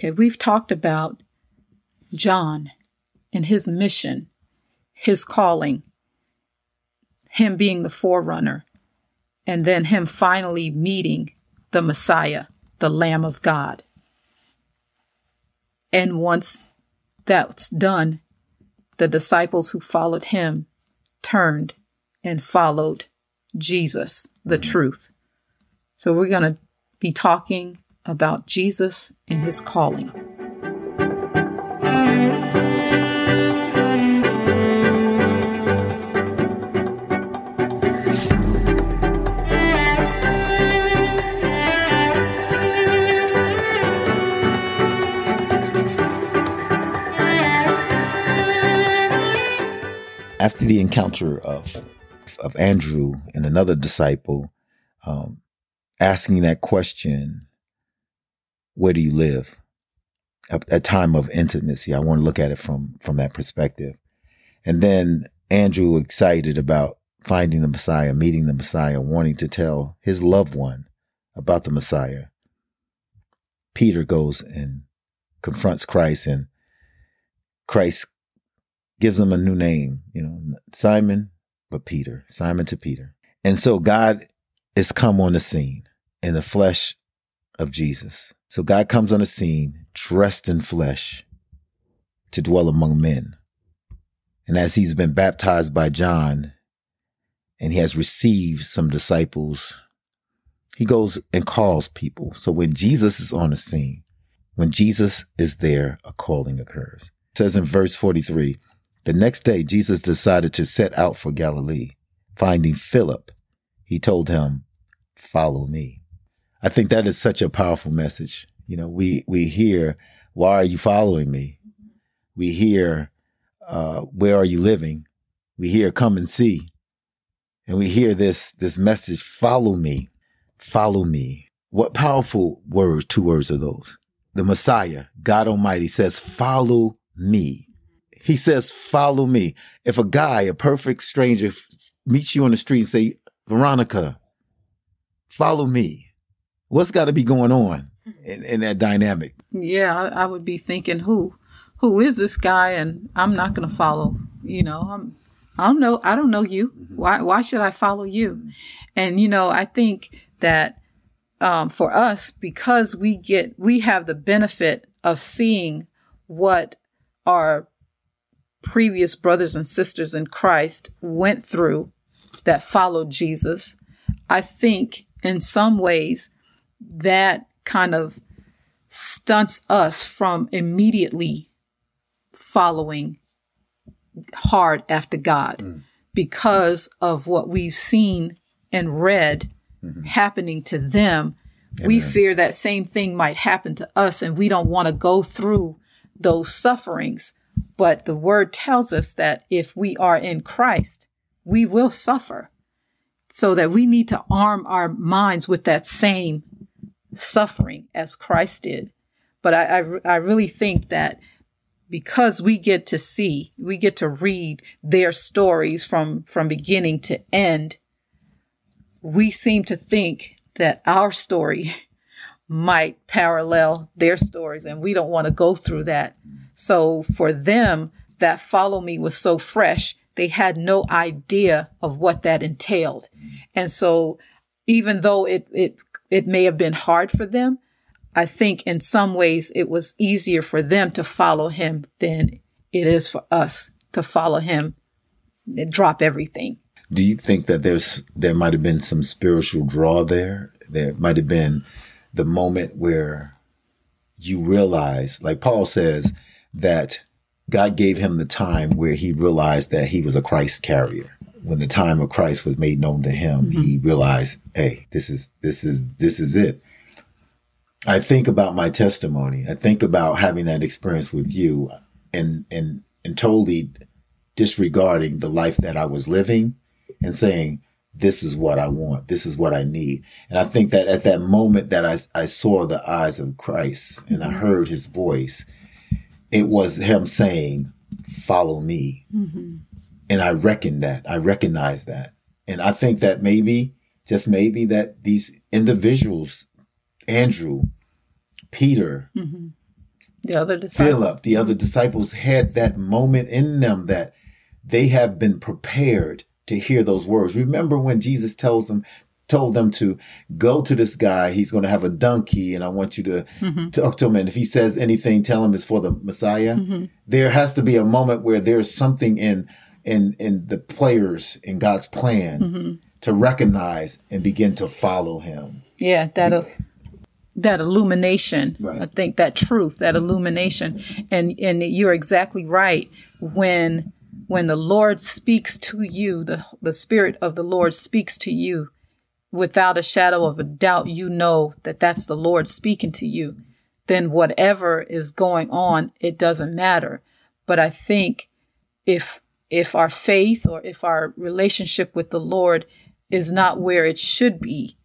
Okay, we've talked about John and his mission, his calling, him being the forerunner, and then him finally meeting the Messiah, the Lamb of God. And once that's done, the disciples who followed him turned and followed Jesus, the mm-hmm. truth. So we're going to be talking about Jesus and his calling. after the encounter of of Andrew and another disciple, um, asking that question, "Where do you live?" A, a time of intimacy. I want to look at it from from that perspective, and then Andrew excited about finding the Messiah, meeting the Messiah, wanting to tell his loved one about the Messiah. Peter goes and confronts Christ, and Christ gives him a new name, you know, Simon, but Peter, Simon to Peter. And so God has come on the scene in the flesh of Jesus. So God comes on the scene dressed in flesh to dwell among men. And as he's been baptized by John and he has received some disciples, he goes and calls people. So when Jesus is on the scene, when Jesus is there, a calling occurs. It says in verse 43, the next day, Jesus decided to set out for Galilee. Finding Philip, he told him, follow me. I think that is such a powerful message. You know, we, we hear, why are you following me? We hear, uh, where are you living? We hear, come and see. And we hear this, this message, follow me, follow me. What powerful words, two words are those? The Messiah, God Almighty says, follow me. He says, follow me. If a guy, a perfect stranger meets you on the street and say, Veronica, follow me. What's got to be going on in, in, that dynamic? Yeah, I, I, would be thinking, who, who is this guy? And I'm not going to follow, you know, I'm, I don't know. I don't know you. Why, why should I follow you? And, you know, I think that, um, for us, because we get, we have the benefit of seeing what our previous brothers and sisters in Christ went through that followed Jesus, I think in some ways that kind of stunts us from immediately following hard after God mm. because of what we've seen and read mm-hmm. happening to them. Amen. We fear that same thing might happen to us and we don't want to go through those sufferings but the word tells us that if we are in Christ, we will suffer. So that we need to arm our minds with that same suffering as Christ did. But I, I, I really think that because we get to see, we get to read their stories from, from beginning to end, we seem to think that our story might parallel their stories and we don't want to go through that. So for them, that follow me was so fresh. They had no idea of what that entailed. And so even though it, it, it may have been hard for them, I think in some ways it was easier for them to follow him than it is for us to follow him and drop everything. Do you think that there's, there might have been some spiritual draw there? There might have been the moment where you realize, like Paul says, that God gave him the time where he realized that he was a Christ carrier. When the time of Christ was made known to him, mm-hmm. he realized, hey, this is, this is, this is it. I think about my testimony. I think about having that experience with you and, and, and totally disregarding the life that I was living and saying, this is what I want. This is what I need. And I think that at that moment that I, I saw the eyes of Christ and I mm-hmm. heard his voice, it was him saying, follow me. Mm-hmm. And I reckon that, I recognize that. And I think that maybe, just maybe that these individuals, Andrew, Peter, mm-hmm. The other disciples. Philip, the other disciples had that moment in them that they have been prepared to hear those words. Remember when Jesus tells them, told them to go to this guy. He's going to have a donkey and I want you to mm-hmm. talk to him. And if he says anything, tell him it's for the Messiah. Mm-hmm. There has to be a moment where there's something in, in, in the players in God's plan mm-hmm. to recognize and begin to follow him. Yeah. That, that illumination. Right. I think that truth, that illumination. And, and you're exactly right. When, when the Lord speaks to you, the, the Spirit of the Lord speaks to you, without a shadow of a doubt, you know that that's the Lord speaking to you. Then whatever is going on, it doesn't matter. But I think if, if our faith or if our relationship with the Lord is not where it should be,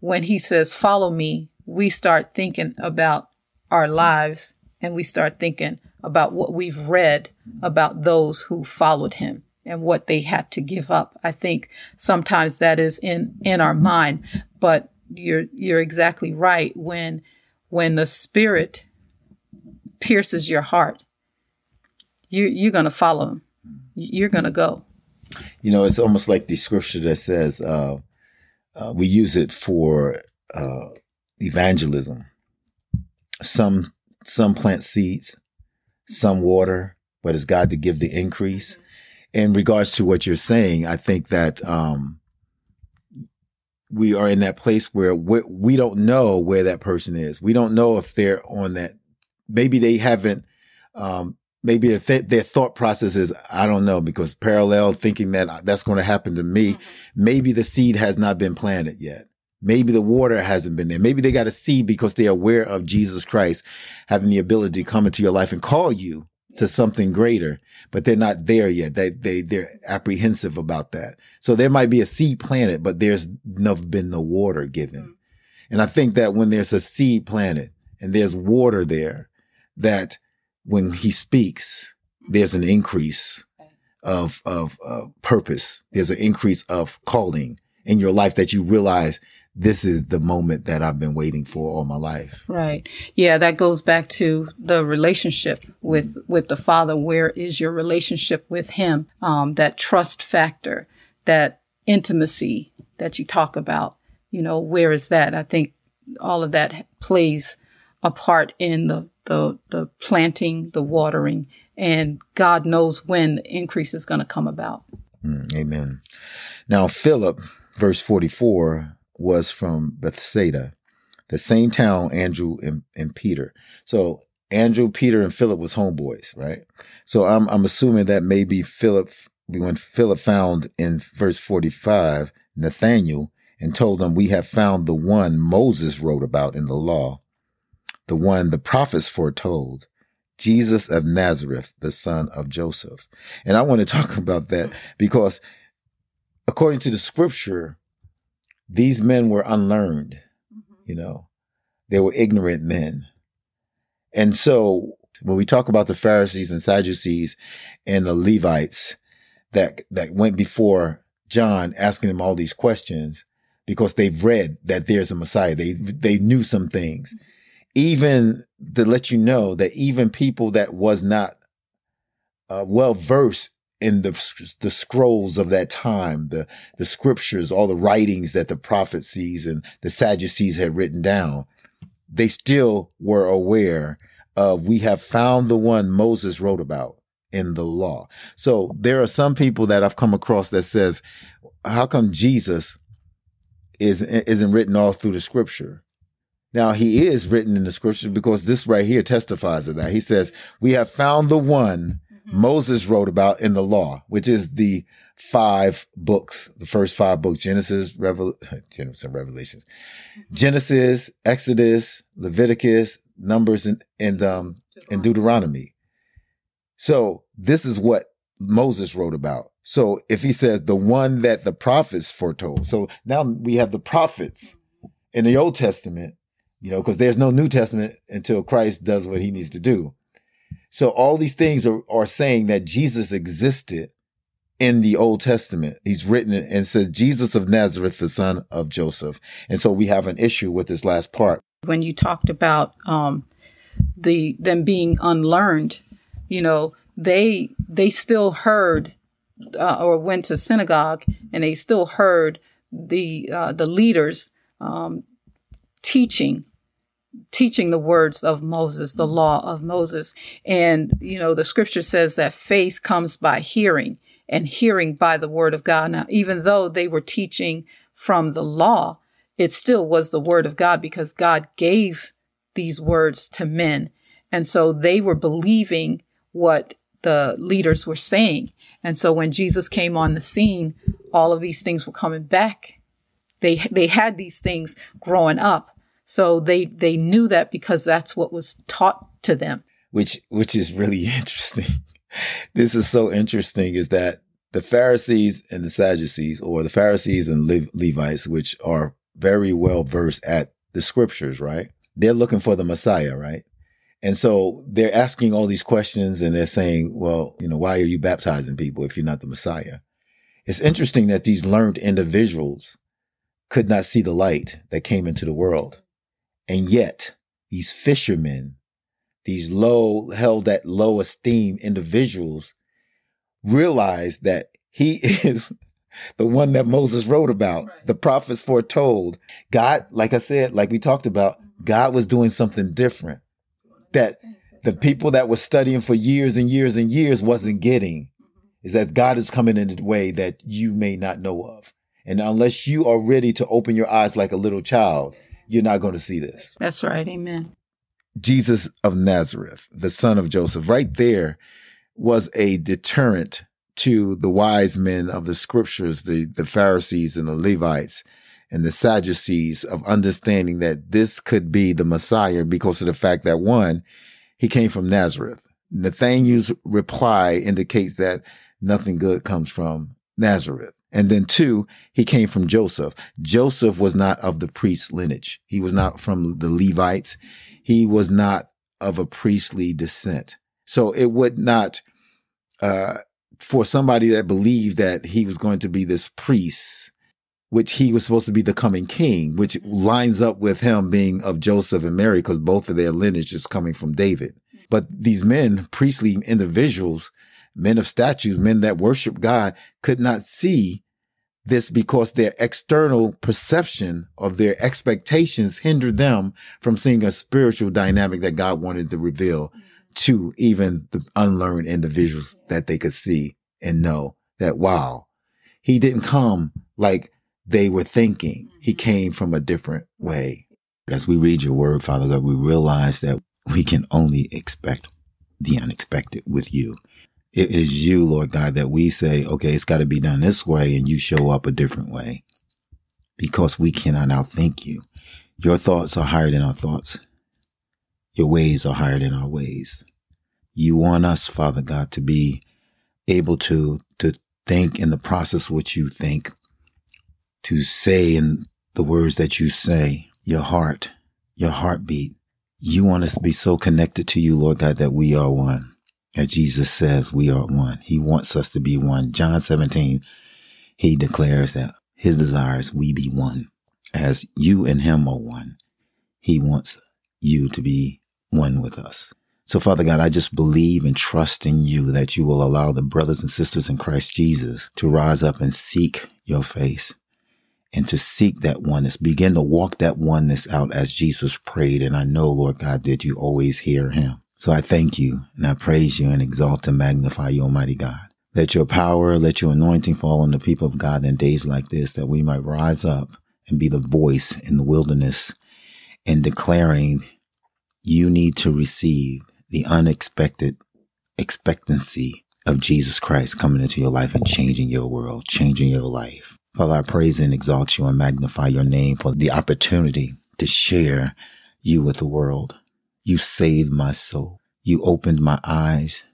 when he says, follow me, we start thinking about our lives and we start thinking about what we've read about those who followed him and what they had to give up. I think sometimes that is in, in our mind, but you're, you're exactly right. When, when the spirit pierces your heart, you, you're going to follow him. You're going to go. You know, it's almost like the scripture that says, uh, uh, we use it for, uh, evangelism. Some, some plant seeds, some water, but it's God to give the increase in regards to what you're saying, I think that, um, we are in that place where we, we don't know where that person is. We don't know if they're on that. Maybe they haven't, um, maybe their, th- their thought process is, I don't know, because parallel thinking that that's going to happen to me. Mm-hmm. Maybe the seed has not been planted yet. Maybe the water hasn't been there. Maybe they got a seed because they're aware of Jesus Christ having the ability to come into your life and call you to something greater, but they're not there yet. They, they, they're apprehensive about that. So there might be a seed planted, but there's never been the water given. Mm-hmm. And I think that when there's a seed planted and there's water there, that when he speaks, there's an increase of, of, of purpose. There's an increase of calling in your life that you realize this is the moment that I've been waiting for all my life. Right. Yeah, that goes back to the relationship with with the Father. Where is your relationship with Him? Um, that trust factor, that intimacy that you talk about. You know, where is that? I think all of that plays a part in the the the planting, the watering, and God knows when the increase is going to come about. Mm, amen. Now, Philip, verse forty four was from Bethsaida, the same town Andrew and, and Peter. So Andrew, Peter, and Philip was homeboys, right? So I'm I'm assuming that maybe Philip when Philip found in verse 45 Nathaniel and told him, "We have found the one Moses wrote about in the law, the one the prophets foretold." Jesus of Nazareth, the son of Joseph. And I want to talk about that because according to the scripture, these men were unlearned, mm-hmm. you know, they were ignorant men. And so when we talk about the Pharisees and Sadducees and the Levites that, that went before John asking him all these questions because they've read that there's a Messiah. They, they knew some things. Mm-hmm. Even to let you know that even people that was not uh, well versed in the the scrolls of that time, the the scriptures, all the writings that the prophecies and the Sadducees had written down, they still were aware of we have found the one Moses wrote about in the law. So there are some people that I've come across that says, how come Jesus is isn't written all through the scripture? Now he is written in the scripture because this right here testifies of that. He says, we have found the one mm-hmm. Moses wrote about in the law, which is the five books, the first five books, Genesis, Revel, Genesis and Revelations, mm-hmm. Genesis, Exodus, Leviticus, Numbers, and, and, um, and Deuteronomy. So this is what Moses wrote about. So if he says the one that the prophets foretold, so now we have the prophets in the Old Testament, you know, because there's no New Testament until Christ does what he needs to do. So all these things are, are saying that Jesus existed in the Old Testament. He's written it and says Jesus of Nazareth, the son of Joseph. And so we have an issue with this last part. When you talked about um, the them being unlearned, you know, they they still heard uh, or went to synagogue and they still heard the uh, the leaders um, teaching teaching the words of Moses, the mm-hmm. law of Moses. And, you know, the scripture says that faith comes by hearing and hearing by the word of God. Now, even though they were teaching from the law, it still was the word of God because God gave these words to men. And so they were believing what the leaders were saying. And so when Jesus came on the scene, all of these things were coming back. They, they had these things growing up. So they, they knew that because that's what was taught to them. Which, which is really interesting. this is so interesting is that the Pharisees and the Sadducees or the Pharisees and Le- Levites, which are very well versed at the scriptures, right? They're looking for the Messiah, right? And so they're asking all these questions and they're saying, well, you know, why are you baptizing people if you're not the Messiah? It's interesting that these learned individuals could not see the light that came into the world. And yet these fishermen, these low, held at low esteem individuals realize that he is the one that Moses wrote about, right. the prophets foretold. God, like I said, like we talked about, mm-hmm. God was doing something different that the people that were studying for years and years and years wasn't getting mm-hmm. is that God is coming in a way that you may not know of. And unless you are ready to open your eyes like a little child, you're not going to see this. That's right. Amen. Jesus of Nazareth, the son of Joseph, right there was a deterrent to the wise men of the scriptures, the, the Pharisees and the Levites and the Sadducees of understanding that this could be the Messiah because of the fact that one, he came from Nazareth. Nathanael's reply indicates that nothing good comes from Nazareth. And then two, he came from Joseph. Joseph was not of the priest lineage. He was not from the Levites. He was not of a priestly descent. So it would not, uh, for somebody that believed that he was going to be this priest which he was supposed to be the coming king, which lines up with him being of Joseph and Mary because both of their lineage is coming from David. But these men, priestly individuals, men of statues, men that worship God could not see this because their external perception of their expectations hindered them from seeing a spiritual dynamic that God wanted to reveal to even the unlearned individuals that they could see and know that, wow, he didn't come like they were thinking. He mm-hmm. came from a different way. As we read your word, Father God, we realize that we can only expect the unexpected with you. It is you, Lord God, that we say, okay, it's got to be done this way and you show up a different way because we cannot outthink you. Your thoughts are higher than our thoughts. Your ways are higher than our ways. You want us, Father God, to be able to, to think in the process what you think to say in the words that you say, your heart, your heartbeat. You want us to be so connected to you, Lord God, that we are one. As Jesus says, we are one. He wants us to be one. John 17, he declares that his desire is we be one. As you and him are one, he wants you to be one with us. So Father God, I just believe and trust in you that you will allow the brothers and sisters in Christ Jesus to rise up and seek your face and to seek that oneness, begin to walk that oneness out as Jesus prayed. And I know, Lord God, that you always hear him. So I thank you and I praise you and exalt and magnify you, Almighty God. Let your power, let your anointing fall on the people of God in days like this, that we might rise up and be the voice in the wilderness in declaring you need to receive the unexpected expectancy of Jesus Christ coming into your life and changing your world, changing your life. Father, I praise and exalt you and magnify your name for the opportunity to share you with the world. You saved my soul. You opened my eyes.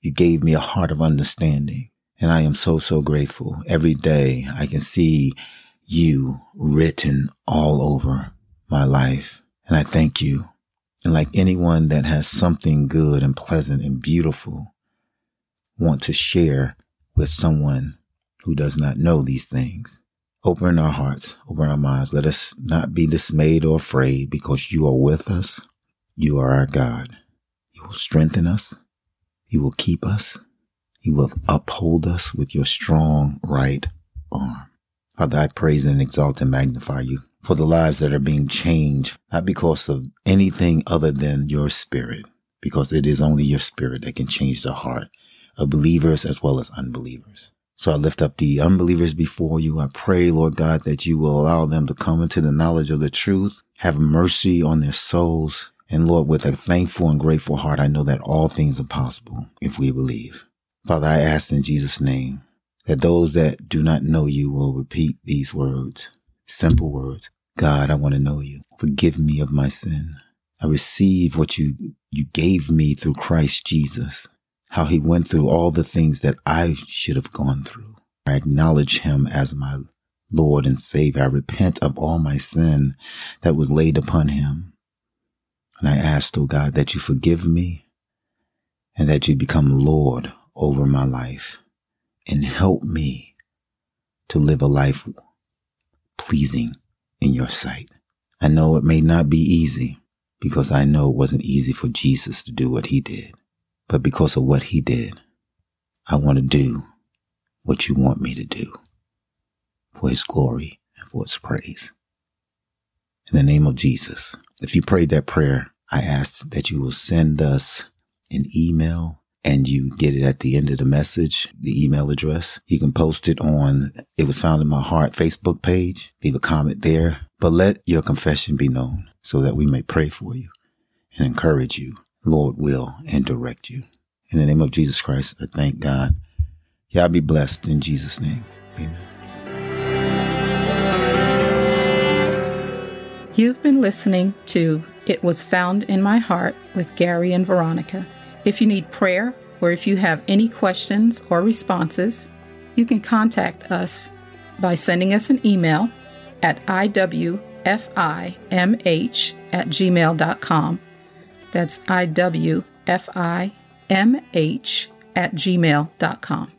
You gave me a heart of understanding. And I am so, so grateful. Every day I can see you written all over my life. And I thank you. And like anyone that has something good and pleasant and beautiful want to share with someone who does not know these things. Open our hearts, open our minds. Let us not be dismayed or afraid because you are with us. You are our God. You will strengthen us. You will keep us. You will uphold us with your strong right arm. Father, I praise and exalt and magnify you for the lives that are being changed, not because of anything other than your spirit, because it is only your spirit that can change the heart of believers as well as unbelievers. So I lift up the unbelievers before you. I pray, Lord God, that you will allow them to come into the knowledge of the truth, have mercy on their souls. And Lord, with a thankful and grateful heart, I know that all things are possible if we believe. Father, I ask in Jesus' name that those that do not know you will repeat these words, simple words. God, I want to know you. Forgive me of my sin. I receive what you, you gave me through Christ Jesus, how he went through all the things that I should have gone through. I acknowledge him as my Lord and Savior. I repent of all my sin that was laid upon him. And I ask, oh God, that you forgive me and that you become Lord over my life and help me to live a life pleasing in your sight. I know it may not be easy because I know it wasn't easy for Jesus to do what he did. But because of what he did, I want to do what you want me to do for his glory and for his praise. In the name of Jesus, if you prayed that prayer, I ask that you will send us an email and you get it at the end of the message, the email address. You can post it on It Was Found in My Heart Facebook page. Leave a comment there, but let your confession be known so that we may pray for you and encourage you. Lord will and direct you. In the name of Jesus Christ, I thank God. Y'all be blessed in Jesus' name. Amen. You've been listening to It Was Found in My Heart with Gary and Veronica. If you need prayer or if you have any questions or responses, you can contact us by sending us an email at iwfimh at gmail.com. That's iwfimh at gmail.com.